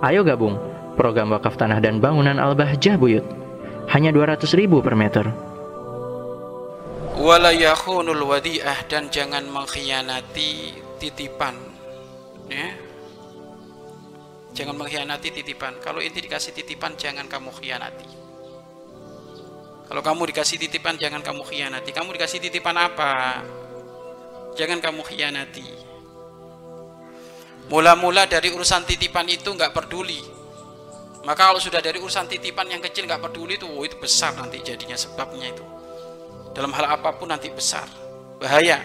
Ayo gabung. Program wakaf tanah dan bangunan Al-Bahjah Buyut. Hanya 200 ribu per meter. wala yakhunul wadi'ah dan jangan mengkhianati titipan. Ya? Jangan mengkhianati titipan. Kalau inti dikasih titipan jangan kamu khianati. Kalau kamu dikasih titipan jangan kamu khianati. Kamu dikasih titipan apa? Jangan kamu khianati mula-mula dari urusan titipan itu nggak peduli. Maka kalau sudah dari urusan titipan yang kecil nggak peduli itu oh, itu besar nanti jadinya sebabnya itu. Dalam hal apa pun nanti besar. Bahaya.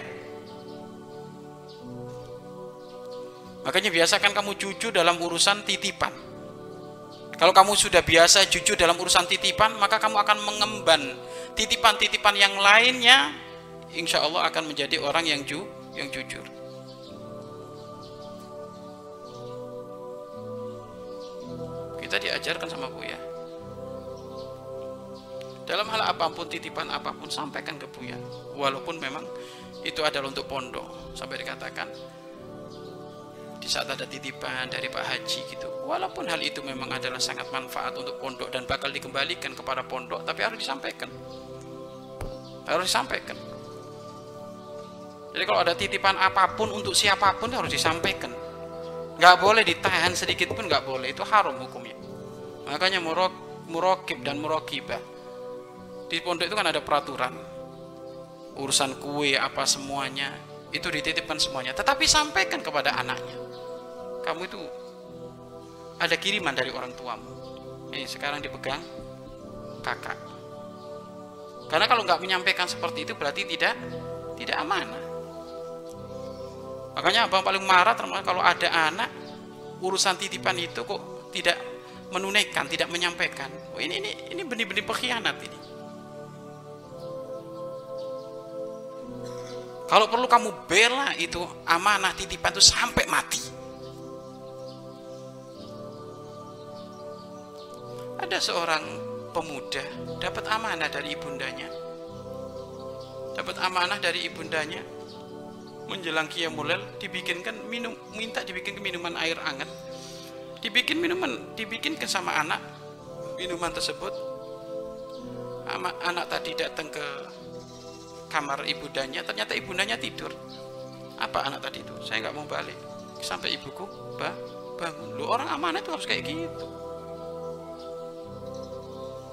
Makanya biasakan kamu jujur dalam urusan titipan. Kalau kamu sudah biasa jujur dalam urusan titipan maka kamu akan mengemban titipan-titipan yang lainnya insya Allah akan menjadi orang yang ju yang jujur diajarkan sama Buya dalam hal apa pun titipan apa pun sampaikan ke Buya walaupun memang itu adalah untuk pondok sampai dikatakan di saat ada titipan dari Pak Haji gitu. Walaupun hal itu memang adalah sangat manfaat untuk pondok dan bakal dikembalikan kepada pondok tapi harus disampaikan. Harus disampaikan. Jadi kalau ada titipan apa pun untuk siapa pun harus disampaikan. Nggak boleh ditahan sedikit pun nggak boleh. Itu haram hukumnya makanya murok murokib dan murokibah. Di pondok itu kan ada peraturan. Urusan kue apa semuanya itu dititipkan semuanya. Tetapi sampaikan kepada anaknya kamu itu ada kiriman dari orang tuamu. Ini sekarang dipegang kakak. Karena kalau nggak menyampaikan seperti itu berarti tidak tidak amanah. Makanya abang paling marah termasuk kalau ada anak urusan titipan itu kok tidak menunaikan tidak menyampaikan oh, ini ini ini benih-benih pengkhianat ini Kalau perlu kamu bela itu amanah titipan itu sampai mati. Ada seorang pemuda dapat amanah dari ibundanya. Dapat amanah dari ibundanya. Menjelang qiyamul dibikinkan minum minta dibikin minuman air hangat. Dibikin minuman, dibikinkan sama anak minuman tersebut. Anak tadi datang ke kamar ibundanya ternyata ibundanya tidur. Apa anak tadi itu? Saya nggak mau balik. Sampai ibuku bah, bangun. Lu orang amanah itu harus kayak gitu.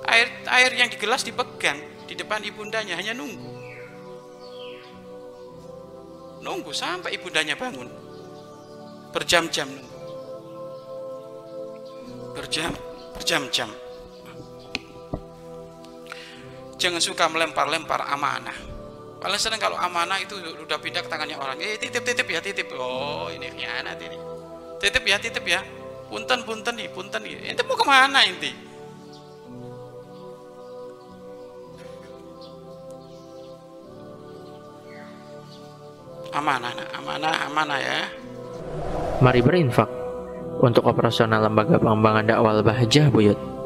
Air air yang di gelas dipegang di depan ibundanya hanya nunggu. Nunggu sampai ibundanya bangun. Berjam-jam nunggu berjam berjam-jam. Jangan suka melempar-lempar amanah. Paling sering kalau amanah itu udah pindah ke tangannya orang. Eh titip titip ya titip. Oh ini khianat ini. Titip ya titip ya. Punten punten nih punten nih. Ente mau ke mana inti? Amanah amanah amanah ya. Mari berinfak untuk operasional lembaga pengembangan dakwah Bahjah Buyut.